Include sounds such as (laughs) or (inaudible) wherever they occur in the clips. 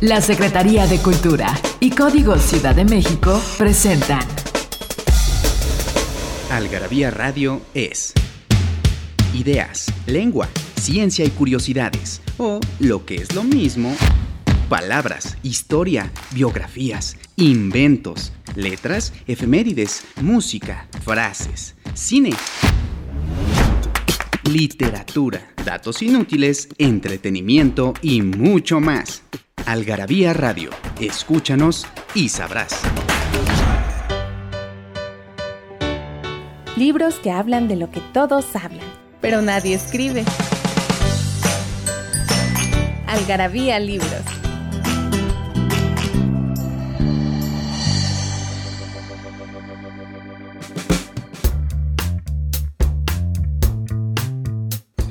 La Secretaría de Cultura y Código Ciudad de México presentan. Algarabía Radio es. Ideas, lengua, ciencia y curiosidades, o lo que es lo mismo, palabras, historia, biografías, inventos, letras, efemérides, música, frases, cine, literatura, datos inútiles, entretenimiento y mucho más. Algarabía Radio, escúchanos y sabrás. Libros que hablan de lo que todos hablan, pero nadie escribe. Algarabía Libros.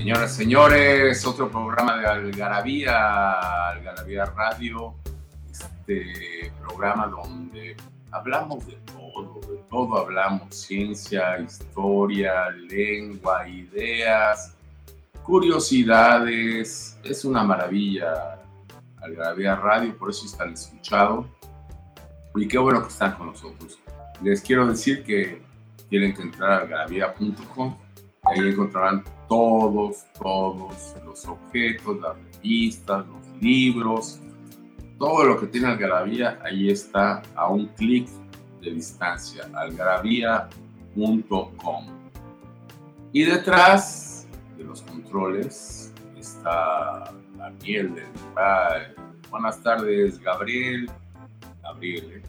Señoras, señores, otro programa de Algarabía, Algarabía Radio, este programa donde hablamos de todo, de todo. Hablamos, ciencia, historia, lengua, ideas, curiosidades, es una maravilla Algarabía Radio, por eso están escuchados y qué bueno que están con nosotros. Les quiero decir que tienen que entrar a algarabía.com, ahí encontrarán todos, todos los objetos, las revistas, los libros, todo lo que tiene Algarabía, ahí está a un clic de distancia, algarabía.com. Y detrás de los controles está Daniel del Buenas tardes, Gabriel, Gabriel, ¿eh?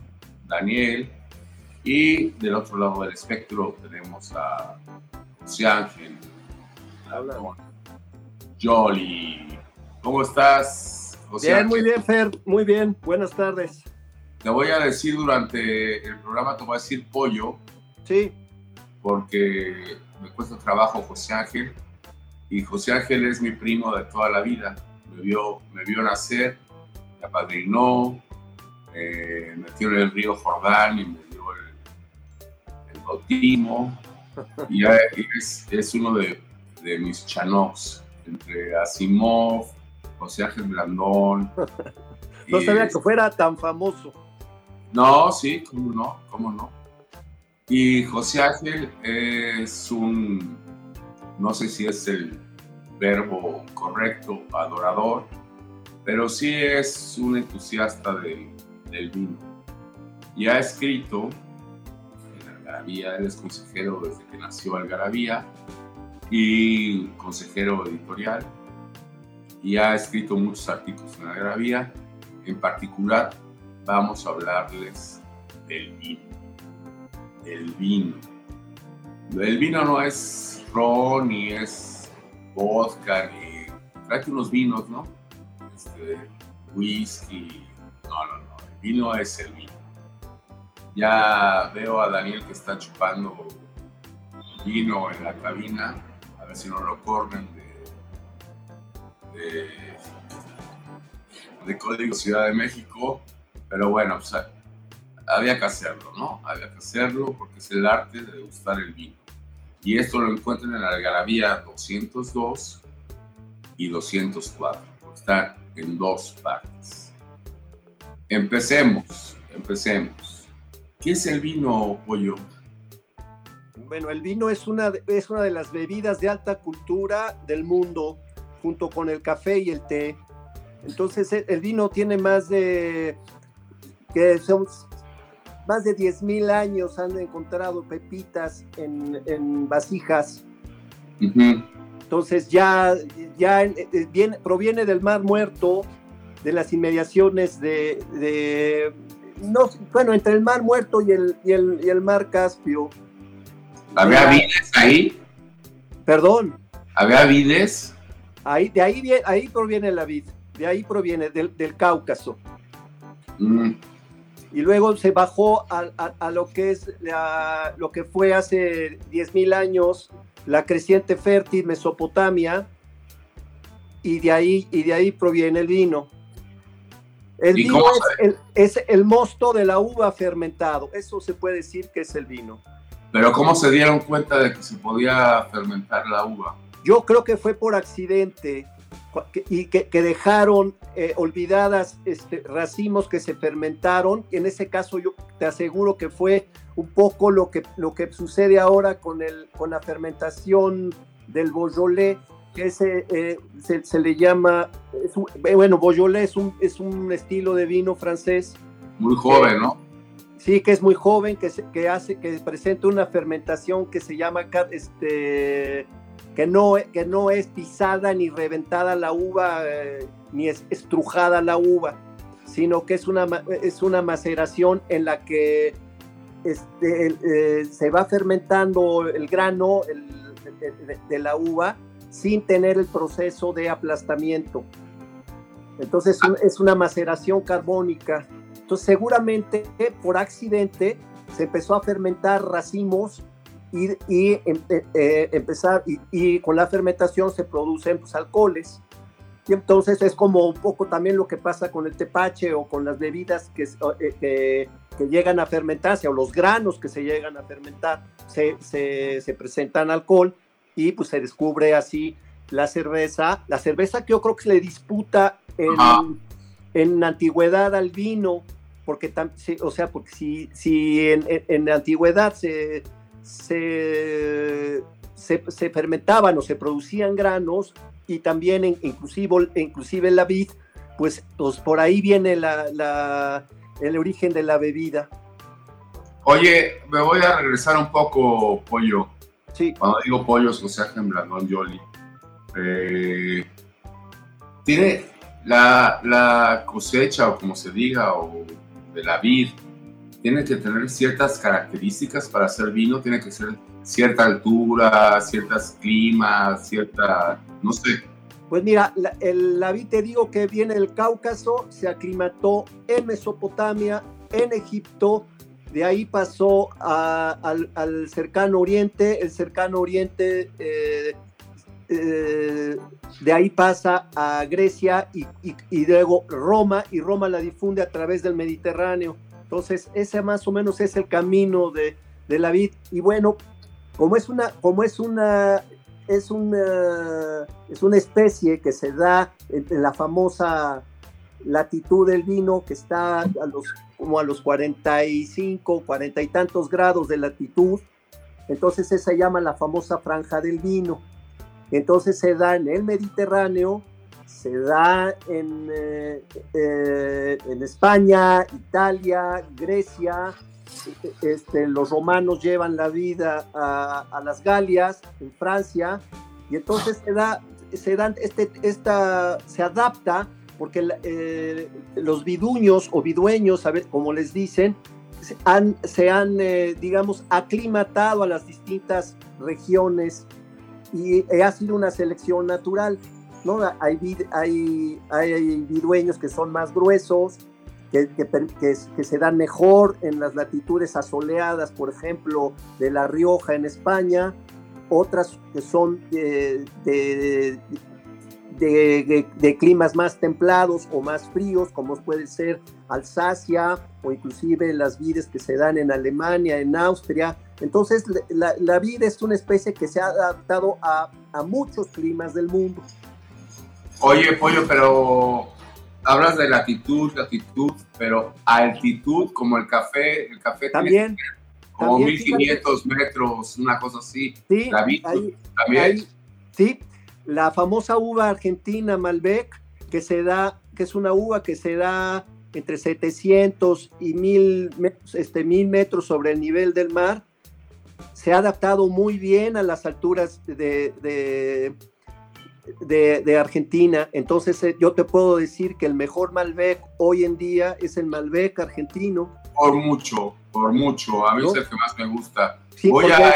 Daniel. Y del otro lado del espectro tenemos a José Ángel, Jolly. ¿Cómo estás, José? Bien, muy bien, Fer, muy bien. Buenas tardes. Te voy a decir durante el programa, te voy a decir pollo. Sí. Porque me cuesta trabajo José Ángel. Y José Ángel es mi primo de toda la vida. Me vio, me vio nacer, me apadrinó, me metió en el río Jordán y me dio el, el bautismo. (laughs) y es, es uno de, de mis chanox, entre Asimov, José Ángel Blandón. (laughs) no sabía que fuera tan famoso. No, sí, cómo no, cómo no. Y José Ángel es un, no sé si es el verbo correcto, adorador, pero sí es un entusiasta del, del vino. Y ha escrito en Algarabía, él es consejero desde que nació Algarabía, y consejero editorial y ha escrito muchos artículos en la Gravía. En particular, vamos a hablarles del vino. El vino. El vino no es ron, ni es vodka, ni. Tráete unos vinos, ¿no? Este, whisky. No, no, no. El vino es el vino. Ya veo a Daniel que está chupando vino en la cabina si no lo corren de, Código Ciudad de México, pero bueno, pues, había que hacerlo, ¿no? Había que hacerlo porque es el arte de degustar el vino. Y esto lo encuentran en la Algarabía 202 y 204, está en dos partes. Empecemos, empecemos. ¿Qué es el vino, Pollo? Bueno, el vino es una, es una de las bebidas de alta cultura del mundo, junto con el café y el té. Entonces, el vino tiene más de, que son más de 10.000 años han encontrado pepitas en, vasijas. Entonces, ya, ya eh, viene, proviene del Mar Muerto, de las inmediaciones de, no, bueno, entre el Mar Muerto y el, y el, y el Mar Caspio ¿Había vides ahí? Perdón. ¿Había vides? Ahí, de ahí, ahí proviene la vid, de ahí proviene, del, Cáucaso. Mm. Y luego se bajó a, lo que es lo que fue hace 10.000 años la creciente fértil Mesopotamia, y de ahí, y de ahí proviene el vino. El vino es el mosto de la uva fermentado, eso se puede decir que es el vino. Pero ¿cómo se dieron cuenta de que se podía fermentar la uva? Yo creo que fue por accidente, y que, dejaron eh, olvidadas este, racimos que se fermentaron. En ese caso yo te aseguro que fue un poco lo que, lo que sucede ahora con, el, con la fermentación del Beaujolais, que se, eh, se, le llama, bueno, Beaujolais es un, es un estilo de vino francés. Muy joven, ¿no? Sí, que es muy joven, que, que hace, que presenta una fermentación que se llama este, que no, que no es pisada ni reventada la uva, eh, ni es estrujada la uva, sino que es una, es una maceración en la que este, eh, se va fermentando el grano de, la uva sin tener el proceso de aplastamiento. Entonces es una maceración carbónica. Entonces seguramente por accidente se empezó a fermentar racimos y, em, eh, eh, empezar, y, con la fermentación se producen pues, alcoholes. Y entonces es como un poco también lo que pasa con el tepache o con las bebidas que, eh, que, llegan a fermentarse o los granos que se llegan a fermentar, se, se, presentan alcohol y pues se descubre así la cerveza. La cerveza que yo creo que se le disputa en, en antigüedad al vino, porque, o sea, porque si, si en, en la antigüedad se se, se, fermentaban o se producían granos y también inclusive, inclusive la vid, pues, pues por ahí viene la, el origen de la bebida. Oye, me voy a regresar un poco, Pollo. Sí. Cuando digo pollo, José Ángel Blandón Yoli. Eh, tiene la, la, cosecha, o como se diga, o de la vid, tiene que tener ciertas características para hacer vino, tiene que ser cierta altura, ciertas climas, cierta, no sé. Pues mira, la, el, la te digo que viene del Cáucaso, se aclimató en Mesopotamia, en Egipto, de ahí pasó al, cercano oriente, el cercano oriente eh, eh, de ahí pasa a Grecia y, y, luego Roma, y Roma la difunde a través del Mediterráneo. Entonces, ese más o menos es el camino de, la vid. Y bueno, como es una, como es una, es una, es una especie que se da en, la famosa latitud del vino, que está a los, como a los 45, 40 y tantos grados de latitud. Entonces, esa llama la famosa franja del vino. Entonces se da en el Mediterráneo, se da en, eh, eh, en España, Italia, Grecia. Este, los romanos llevan la vida a, las Galias, en Francia, y entonces se da, se dan este, esta, se adapta porque eh, los viduños o vidueños, a ver, como les dicen, han, se han digamos, aclimatado a las distintas regiones y ha sido una selección natural. ¿no? Hay, hay, hay vidueños que son más gruesos, que, que, se dan mejor en las latitudes asoleadas, por ejemplo, de La Rioja en España, otras que son de, de, climas más templados o más fríos, como puede ser Alsacia o inclusive las vides que se dan en Alemania, en Austria. Entonces, la, la vid es una especie que se ha adaptado a, a muchos climas del mundo. Oye, Pollo, pero hablas de latitud, latitud, pero altitud, como el café, el café también. como 1500 metros, una cosa así. Sí, la también. sí, la famosa uva argentina Malbec, que se da, que es una uva que se da entre 700 y 1000 este, mil metros sobre el nivel del mar, se ha adaptado muy bien a las alturas de, de, Argentina. Entonces eh, yo te puedo decir que el mejor Malbec hoy en día es el Malbec argentino. Por mucho, por mucho. A mí es el que más me gusta. voy, a,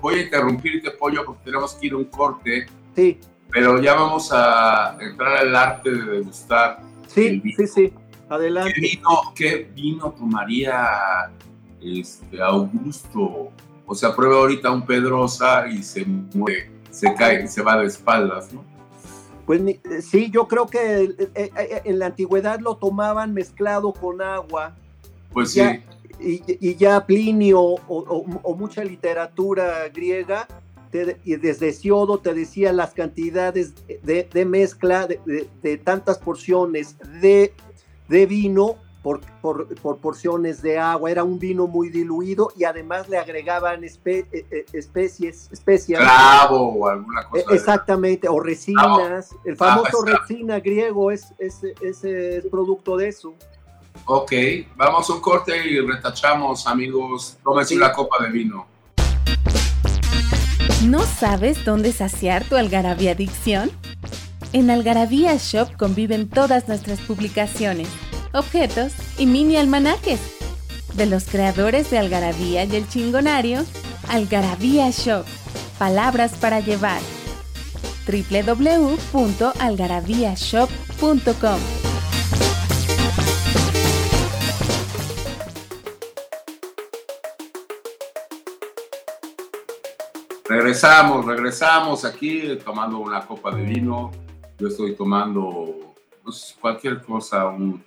voy a interrumpirte, Pollo, porque tenemos que ir a un corte. Sí. Pero ya vamos a entrar al arte de degustar. Sí, sí, sí. Adelante. ¿Qué vino, qué vino tomaría este, Augusto? O sea, prueba ahorita un Pedrosa y se muere se cae y se va de espaldas, ¿no? Pues sí, yo creo que eh, eh, eh, en la antigüedad lo tomaban mezclado con agua. Pues sí. Y, ya Plinio o, mucha literatura griega y desde Siodo te decía las cantidades de, mezcla de, tantas porciones de, de vino por, por, porciones de agua. Era un vino muy diluido y además le agregaban eh, eh, especies, especias. Clavo o alguna cosa. E, exactamente, o resinas. El famoso resina griego es, es, es, producto de eso. Ok, vamos a un corte y retachamos, amigos. Tómense una copa de vino. ¿No sabes dónde saciar tu algarabía adicción? En Algarabía Shop conviven todas nuestras publicaciones, objetos y mini almanaques. De los creadores de Algarabía y el Chingonario, Algarabía Shop. Palabras para llevar. www.algarabíashop.com Regresamos, regresamos aquí tomando una copa de vino. Yo estoy tomando pues, cualquier cosa, un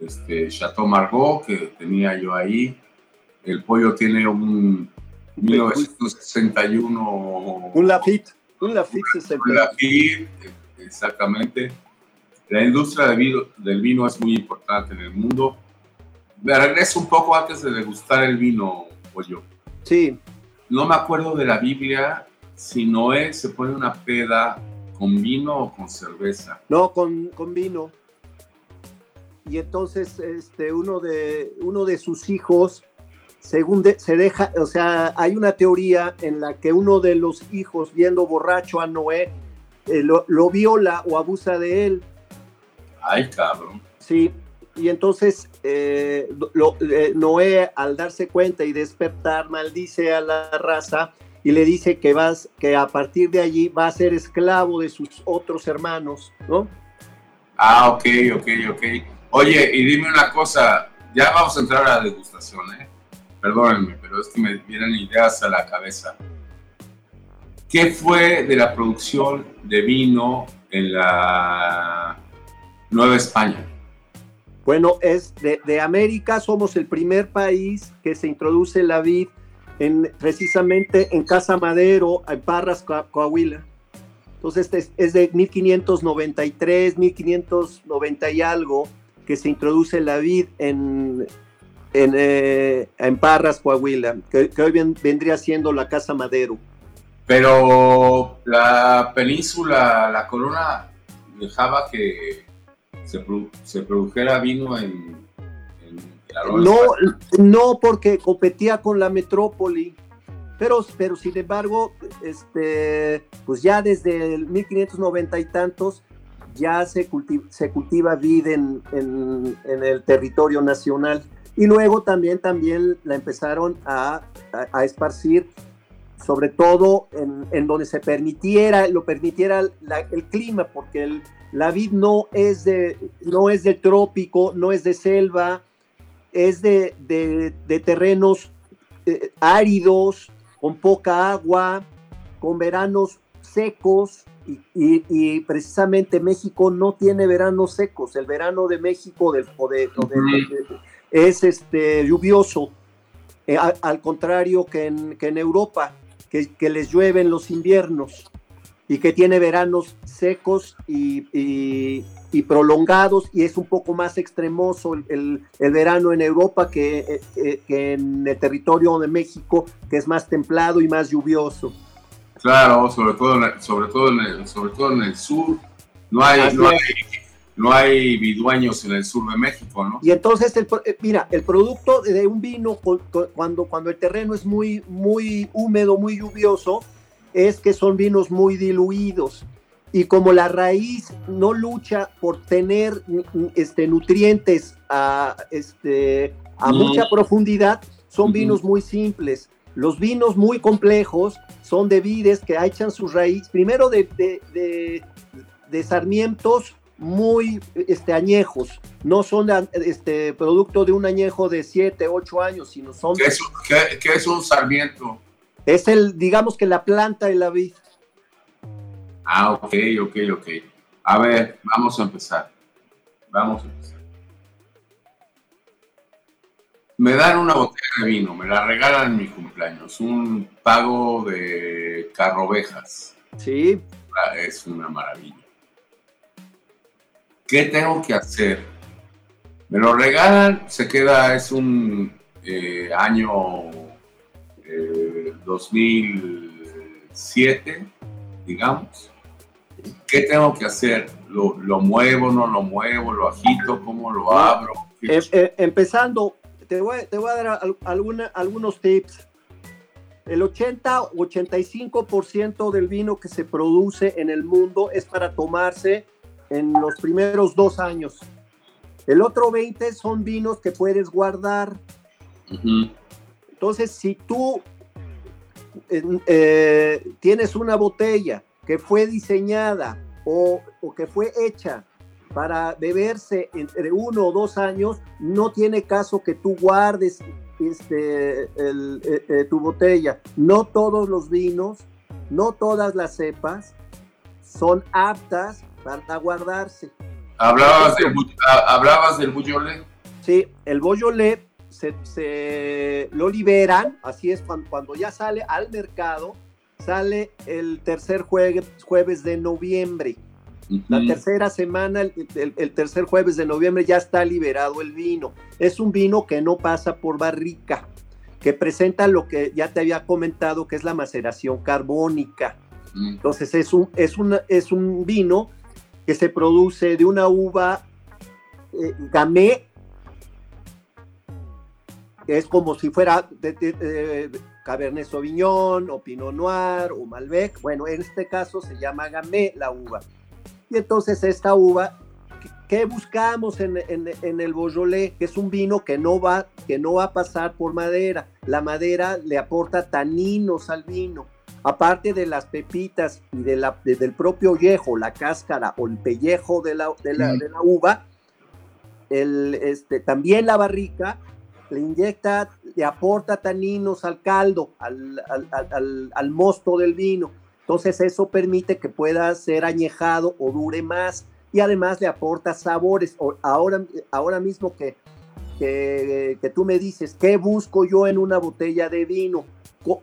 este, Chateau Margaux que tenía yo ahí. El pollo tiene un 1961. Un Lafitte, un Lafitte 61. Un Lafitte, exactamente. La industria del vino, del vino es muy importante en el mundo. Me regreso un poco antes de degustar el vino, pollo. Sí no me acuerdo de la Biblia si Noé se pone una peda con vino o con cerveza. No, con, vino. Y entonces este, uno, de, uno de sus hijos, según se deja, o sea, hay una teoría en la que uno de los hijos, viendo borracho a Noé, eh, lo, lo, viola o abusa de él. Ay, cabrón. Sí, y entonces eh, eh, Noé, al darse cuenta y despertar, maldice a la raza y le dice que, vas, que a partir de allí va a ser esclavo de sus otros hermanos, ¿no? Ah, ok, ok, ok. Oye, y dime una cosa, ya vamos a entrar a la degustación, ¿eh? Perdónenme, pero es que me vienen ideas a la cabeza. ¿Qué fue de la producción de vino en la Nueva España? Bueno, es de, América, somos el primer país que se introduce la vid en, precisamente en Casa Madero, en Parras, Coahuila. Entonces es, es, de 1593, 1590 y algo que se introduce la vid en, en, eh, en Parras, Coahuila, que, hoy vendría siendo la Casa Madero. Pero la península, la corona, dejaba que se, produjera vino en, no, no, porque competía con la metrópoli. Pero, pero sin embargo, este, pues ya desde el 1590 y tantos ya se cultiva, se cultiva vid en, en, el territorio nacional. Y luego también, también la empezaron a, a, esparcir, sobre todo en, en, donde se permitiera, lo permitiera el clima, porque el, la vid no es de, no es de trópico, no es de selva, es de, terrenos eh, áridos, con poca agua, con veranos secos, y, precisamente México no tiene veranos secos. El verano de México es este, lluvioso, eh, al, contrario que en, que en Europa, que, que, les llueven los inviernos y que tiene veranos secos y, prolongados y es un poco más extremoso el, verano en Europa que, eh, eh, en el territorio de México, que es más templado y más lluvioso. Claro, sobre todo, sobre todo, en, el, sobre todo en el sur. No hay, no hay, no hay, vidueños en el sur de México, ¿no? Y entonces, el, eh, mira, el producto de un vino, cuando, cuando el terreno es muy, muy húmedo, muy lluvioso, es que son vinos muy diluidos y como la raíz no lucha por tener este, nutrientes a, este, a mucha profundidad, son vinos muy simples. Los vinos muy complejos son de vides que echan su raíz, primero de, de, sarmientos muy este, añejos, no son este, producto de un añejo de 7, 8 años, sino son... ¿Qué es, qué es un sarmiento? Es el, digamos que la planta de la vid. Ah, ok, ok, ok. A ver, vamos a empezar. Vamos a empezar. me dan una botella de vino, me la regalan en mi cumpleaños, un pago de carrovejas. Sí. Ah, es una maravilla. ¿Qué tengo que hacer? Me lo regalan, se queda, es un eh, año 2007, eh, digamos. ¿Qué tengo que hacer? ¿Lo, ¿Lo, muevo, no lo muevo? ¿Lo agito? ¿Cómo lo abro? Eh, empezando, te voy, te voy a dar alguna, algunos tips. El 80-85% del vino que se produce en el mundo es para tomarse en los primeros dos años. El otro 20 son vinos que puedes guardar. Entonces, si tú eh, tienes una botella que fue diseñada o, o que fue hecha para beberse entre uno o dos años, no tiene caso que tú guardes este, eh, eh, tu botella. No todos los vinos, no todas las cepas son aptas para guardarse. ¿Hablabas, del, ¿hablabas del Sí, el Beaujolais se, lo liberan, así es, cuando, ya sale al mercado, sale el tercer jueves, jueves de noviembre. La tercera semana, el, tercer jueves de noviembre, ya está liberado el vino. Es un vino que no pasa por barrica, que presenta lo que ya te había comentado, que es la maceración carbónica. Entonces es un, es, es un vino que se produce de una uva eh, gamé, que es como si fuera de, Cabernet Sauvignon o Pinot Noir o Malbec. Bueno, en este caso se llama gamé la uva. Y entonces esta uva, ¿qué buscamos en, el Beaujolais? Que es un vino que no, va, que no va a pasar por madera. La madera le aporta taninos al vino. Aparte de las pepitas y de la, del propio viejo, la cáscara o el pellejo de la, de la, uva, el, este, también la barrica le inyecta, le aporta taninos al caldo, al, al, al mosto del vino entonces eso permite que pueda ser añejado o dure más y además le aporta sabores. Ahora, ahora mismo que, que, tú me dices, ¿qué busco yo en una botella de vino?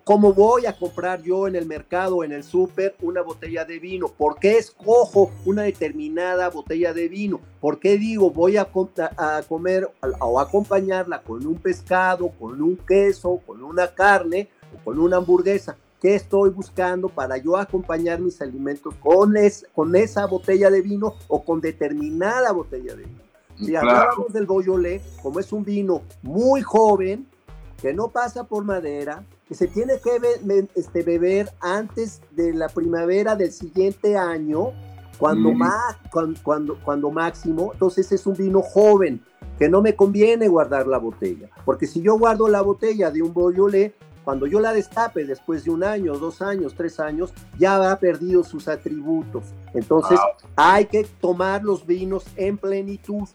¿Cómo voy a comprar yo en el mercado, en el súper, una botella de vino? ¿Por qué escojo una determinada botella de vino? ¿Por qué digo voy a, a comer o acompañarla con un pescado, con un queso, con una carne o con una hamburguesa? qué estoy buscando para yo acompañar mis alimentos con, con esa botella de vino o con determinada botella de vino. Si hablábamos del Beaujolais, como es un vino muy joven, que no pasa por madera, que se tiene que este, beber antes de la primavera del siguiente año, cuando, más, cuando, cuando máximo, entonces es un vino joven, que no me conviene guardar la botella, porque si yo guardo la botella de un Beaujolais, cuando yo la destape después de un año, dos años, tres años, ya ha perdido sus atributos. Entonces hay que tomar los vinos en plenitud.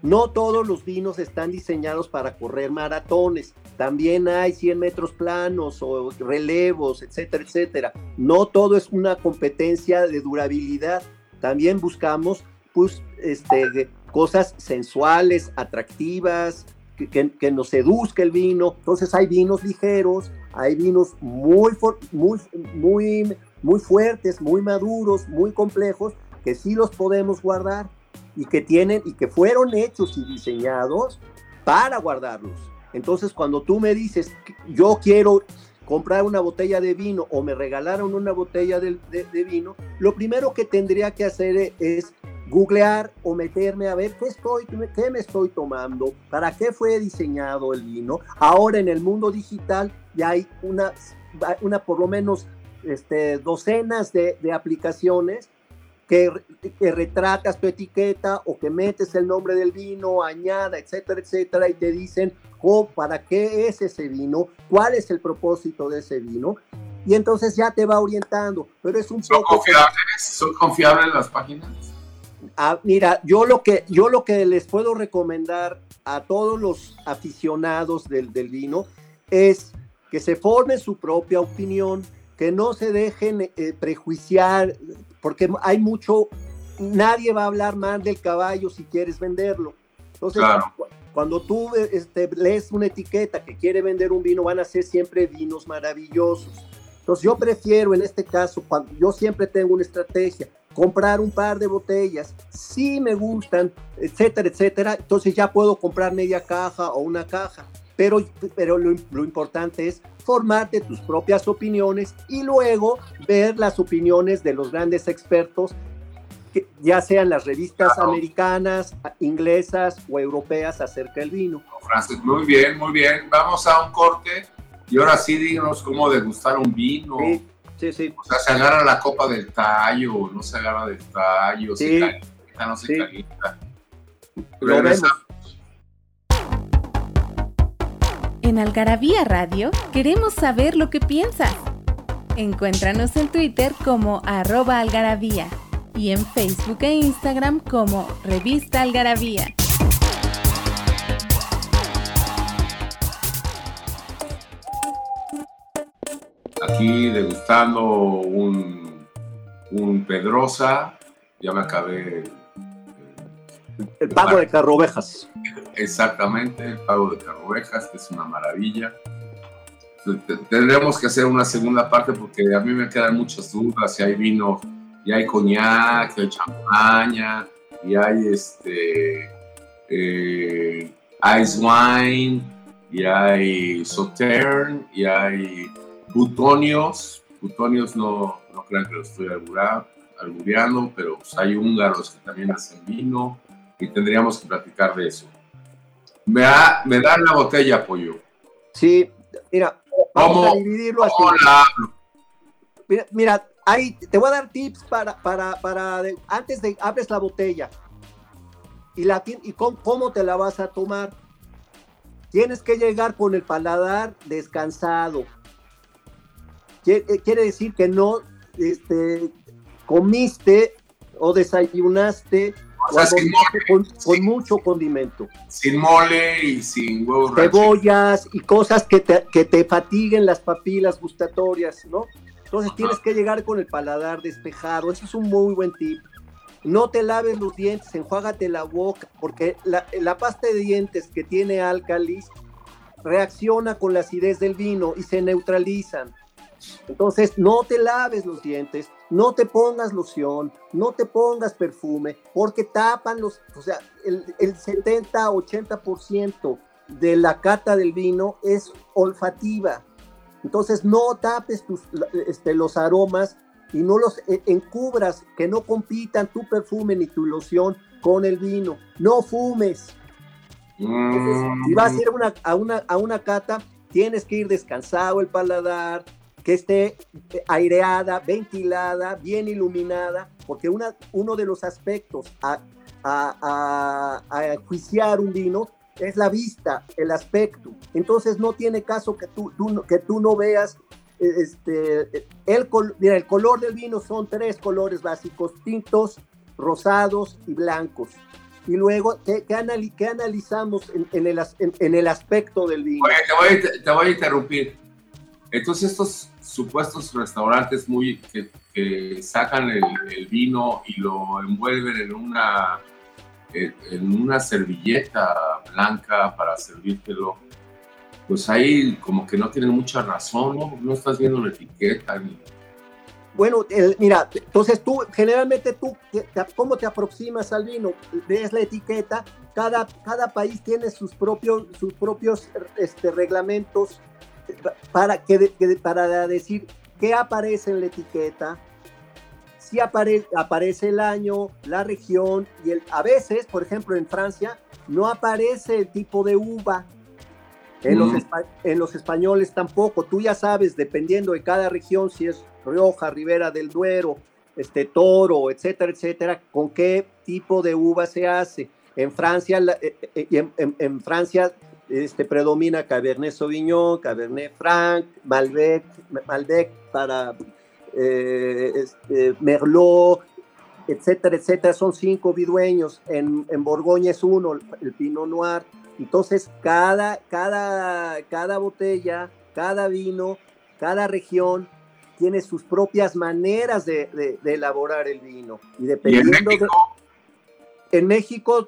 No todos los vinos están diseñados para correr maratones. También hay 100 metros planos o relevos, etcétera, etcétera. No todo es una competencia de durabilidad. También buscamos pues, este, cosas sensuales, atractivas, que, nos seduzca el vino. Entonces hay vinos ligeros, hay vinos muy, muy, muy, muy fuertes, muy maduros, muy complejos, que sí los podemos guardar y que tienen y que fueron hechos y diseñados para guardarlos. Entonces cuando tú me dices, yo quiero comprar una botella de vino o me regalaron una botella de, vino, lo primero que tendría que hacer es googlear o meterme a ver qué estoy, qué me estoy tomando, para qué fue diseñado el vino. Ahora en el mundo digital ya hay una, una por lo menos este, docenas de, aplicaciones que, que, retratas tu etiqueta o que metes el nombre del vino, añada, etcétera, etcétera, y te dicen oh, para qué es ese vino, cuál es el propósito de ese vino, y entonces ya te va orientando. Pero es un ¿Son Confiables, ¿Son confiables las páginas? Ah, mira, yo lo, que, yo lo que les puedo recomendar a todos los aficionados del, vino es que se formen su propia opinión, que no se dejen eh, prejuiciar, porque hay mucho, nadie va a hablar mal del caballo si quieres venderlo. Entonces, cuando tú este, lees una etiqueta que quiere vender un vino, van a ser siempre vinos maravillosos. Entonces yo prefiero en este caso, cuando yo siempre tengo una estrategia, comprar un par de botellas, si me gustan, etcétera, etcétera, entonces ya puedo comprar media caja o una caja. Pero, pero lo, lo importante es formarte tus propias opiniones y luego ver las opiniones de los grandes expertos, ya sean las revistas americanas, inglesas o europeas acerca del vino. Francis, muy bien, muy bien. Vamos a un corte y ahora sí díganos cómo degustar un vino. Sí, sí, sí. O sea, se agarra la copa del tallo, no se agarra del tallo, se calienta, no se calienta. Lo En Algarabía Radio queremos saber lo que piensas. Encuéntranos en Twitter como arroba algarabía y en Facebook e Instagram como Revista Algarabía. Aquí degustando un, un Pedrosa, ya me acabé el, pago de carrovejas. Exactamente, el pago de carrovejas, que es una maravilla. Tendremos que hacer una segunda parte porque a mí me quedan muchas dudas si hay vino y hay coñac, y hay champaña, y hay este, eh, ice wine, y hay sautern, y hay butonios. Butonios no, no crean que lo estoy albureando, pero pues, hay húngaros que también hacen vino, y tendríamos que platicar de eso. Me, da, me dan la botella, pollo. Sí, mira, vamos a dividirlo así. Mira, mira, Ahí te voy a dar tips para, para, para antes de abres la botella y, la, y cómo, te la vas a tomar. Tienes que llegar con el paladar descansado. Quiere, eh, quiere decir que no este, comiste o desayunaste con, mucho condimento. Sin mole y sin huevos. Cebollas y cosas que te, que te fatiguen las papilas gustatorias, ¿no? Entonces tienes que llegar con el paladar despejado. Ese es un muy buen tip. No te laves los dientes, enjuágate la boca, porque la, pasta de dientes que tiene álcalis reacciona con la acidez del vino y se neutralizan. Entonces, no te laves los dientes, no te pongas loción, no te pongas perfume, porque tapan los, o sea, el, el 70-80% de la cata del vino es olfativa. Entonces no tapes este, los aromas y no los e, encubras, que no compitan tu perfume ni tu loción con el vino. No fumes. si vas a ir a, una, cata, tienes que ir descansado el paladar, que esté aireada, ventilada, bien iluminada, porque una, uno de los aspectos a, a, a, juiciar un vino es la vista, el aspecto. Entonces no tiene caso que tú, que tú no veas, eh, este, el, mira, el color del vino son tres colores básicos, tintos, rosados y blancos. Y luego, ¿qué, qué, analizamos en, el, en, el, aspecto del vino? te, voy a, interrumpir. Entonces estos supuestos restaurantes muy que, sacan el vino y lo envuelven en una en una servilleta blanca para servírtelo, pues ahí como que no tienen mucha razón, ¿no? No estás viendo la etiqueta. Bueno, mira, entonces tú, generalmente tú, ¿cómo te aproximas al vino? Ves la etiqueta, cada, cada país tiene sus propios, sus propios este, reglamentos para, que, para decir qué aparece en la etiqueta, sí aparece el año, la región y el, a veces, por ejemplo, en Francia no aparece el tipo de uva. En, los, en los españoles tampoco. Tú ya sabes, dependiendo de cada región, si es Rioja, Ribera del Duero, este Toro, etcétera, etcétera, con qué tipo de uva se hace. En Francia, eh, eh, en, en, Francia este, predomina Cabernet Sauvignon, Cabernet Franc, Malbec, Malbec para eh, este, Merlot, etcétera, etcétera, son cinco vidueños, en, en Borgoña es uno, el Pinot Noir, entonces cada, cada, cada botella, cada vino, cada región tiene sus propias maneras de, elaborar el vino. Y dependiendo en México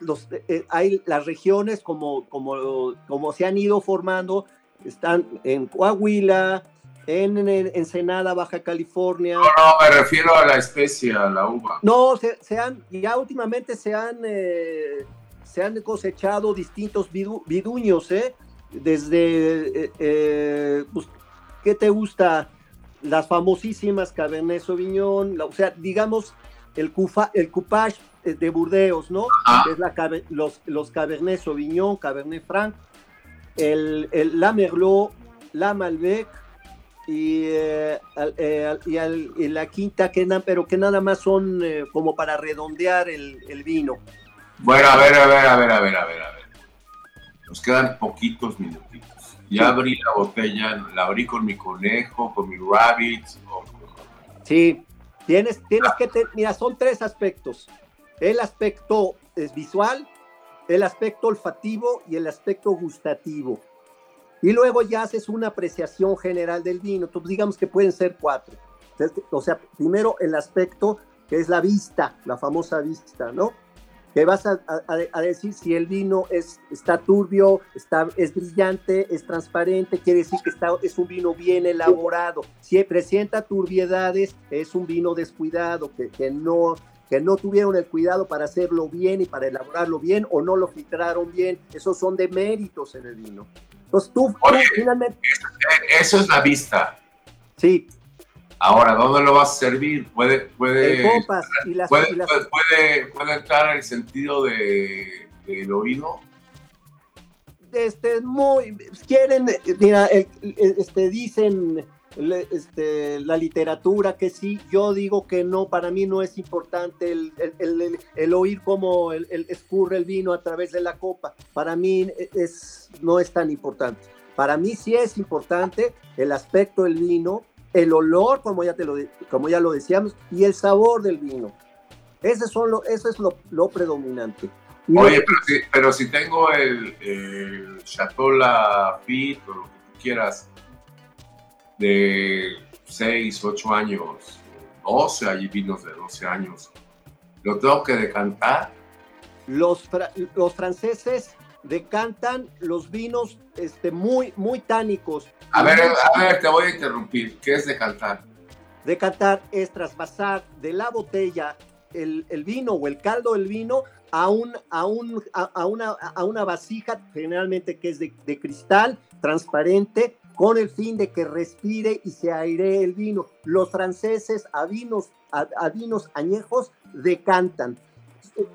los, eh, hay las regiones como, como, como se han ido formando, están en Coahuila, en, Ensenada, Baja California. No, no, me refiero a la especie, a la uva. No, se, han, ya últimamente se han, eh, se han cosechado distintos viduños, ¿eh? Desde, eh, eh, pues, ¿qué te gusta? Las famosísimas Cabernet Sauvignon, o sea, digamos, el, cufa, el coupage de Burdeos, ¿no? Es la, los, los Cabernet Sauvignon, Cabernet Franc, el, el La Merlot, la Malbec, y, eh, eh, y, la quinta que pero que nada más son eh, como para redondear el, vino. Bueno, a ver, a ver, a ver, a ver, a ver, a ver. Nos quedan poquitos minutitos. Ya abrí la botella, la abrí con mi conejo, con mi rabbit. Sí, tienes, tienes que, mira, son tres aspectos. El aspecto es visual, el aspecto olfativo y el aspecto gustativo. Y luego ya haces una apreciación general del vino. Digamos que pueden ser cuatro. O sea, primero el aspecto que es la vista, la famosa vista, ¿no? Que vas a, decir si el vino es, está turbio, está, es brillante, es transparente, quiere decir que está, es un vino bien elaborado. Si presenta turbiedades, es un vino descuidado, que, no, que no tuvieron el cuidado para hacerlo bien y para elaborarlo bien o no lo filtraron bien. Esos son deméritos en el vino. Entonces tú, finalmente... Eso es la vista. Sí. Ahora, ¿dónde lo vas a servir? Puede, puede, copas y las, puede, puede, puede, entrar el sentido de, del oído. Este, muy, quieren, mira, este, dicen este, la literatura, que sí, yo digo que no, para mí no es importante el, el, el, oír cómo el, escurre el vino a través de la copa, para mí es, no es tan importante. Para mí sí es importante el aspecto del vino, el olor, como ya, te lo, como ya lo decíamos, y el sabor del vino. Ese son lo, eso es lo, lo predominante. Oye, pero si, pero si tengo el, el Chateau Lafite o lo que tú quieras, de 6, 8 años, 12, hay vinos de 12 años, ¿lo tengo que decantar? Los, los franceses decantan los vinos este, muy, muy tánicos. A ver, a ver, te voy a interrumpir. ¿Qué es decantar? Decantar es trasvasar de la botella el, el vino o el caldo del vino a, un, a, un, a, una, a una vasija, generalmente que es de, de cristal, transparente, con el fin de que respire y se airee el vino. Los franceses a vinos, a, vinos añejos decantan,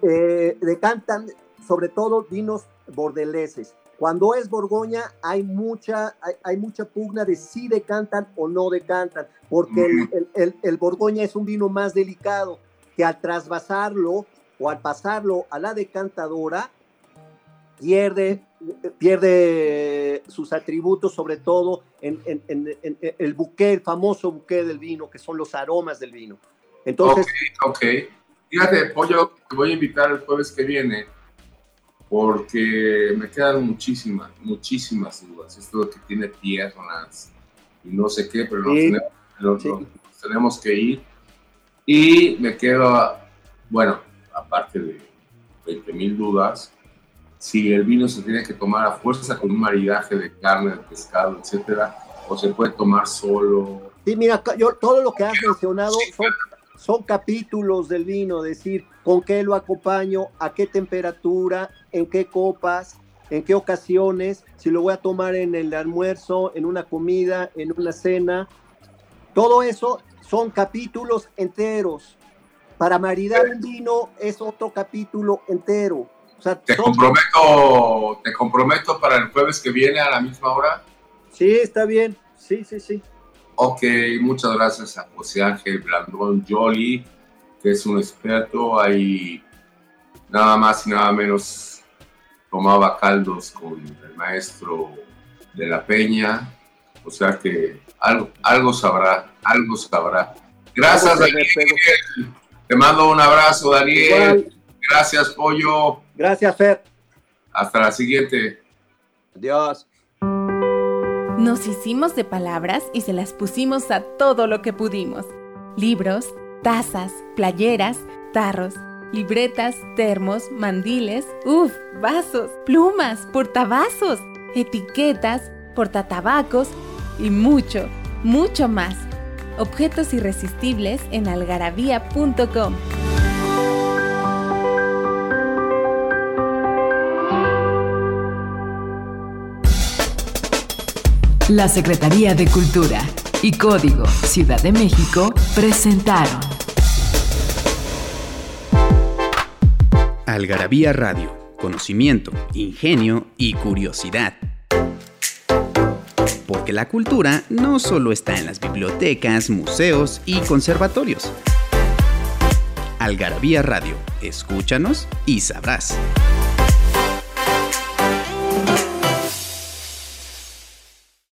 eh, decantan sobre todo vinos bordeleses. Cuando es Borgoña hay mucha, hay, mucha pugna de si decantan o no decantan, porque el, el Borgoña es un vino más delicado que al trasvasarlo o al pasarlo a la decantadora pierde, pierde sus atributos, sobre todo en, el buque, el famoso buque del vino, que son los aromas del vino. Entonces, ok, ok. Fíjate, Pollo, te voy a invitar el jueves que viene porque me quedan muchísimas, muchísimas dudas. Esto que tiene piernas y no sé qué, pero tenemos que ir. Y me quedo, bueno, aparte de 20 mil dudas, si el vino se tiene que tomar a fuerza con un maridaje de carne, de pescado, etcétera, o se puede tomar solo. Sí, mira, yo todo lo que has mencionado son, son capítulos del vino, decir, con qué lo acompaño, a qué temperatura, en qué copas, en qué ocasiones, si lo voy a tomar en el almuerzo, en una comida, en una cena. Todo eso son capítulos enteros. Para maridar un vino es otro capítulo entero te, comprometo, te comprometo para el jueves que viene a la misma hora. Sí, está bien. Sí, sí, sí. Ok, muchas gracias a José Ángel Blandón Jolly, que es un experto ahí, nada más y nada menos tomaba caldos con el maestro de la Peña, o sea que algo, algo sabrá, algo sabrá. Gracias, Daniel. Te mando un abrazo, Daniel. Gracias, Pollo. Gracias, Fer. Hasta la siguiente. Adiós. Nos hicimos de palabras y se las pusimos a todo lo que pudimos. Libros, tazas, playeras, tarros, libretas, termos, mandiles, uff, vasos, plumas, portavasos, etiquetas, portatabacos y mucho, mucho más. Objetos irresistibles en algarabía.com. La Secretaría de Cultura y Código Ciudad de México presentaron Algarabía Radio, conocimiento, ingenio y curiosidad. Porque la cultura no solo está en las bibliotecas, museos y conservatorios. Algarabía Radio, escúchanos y sabrás.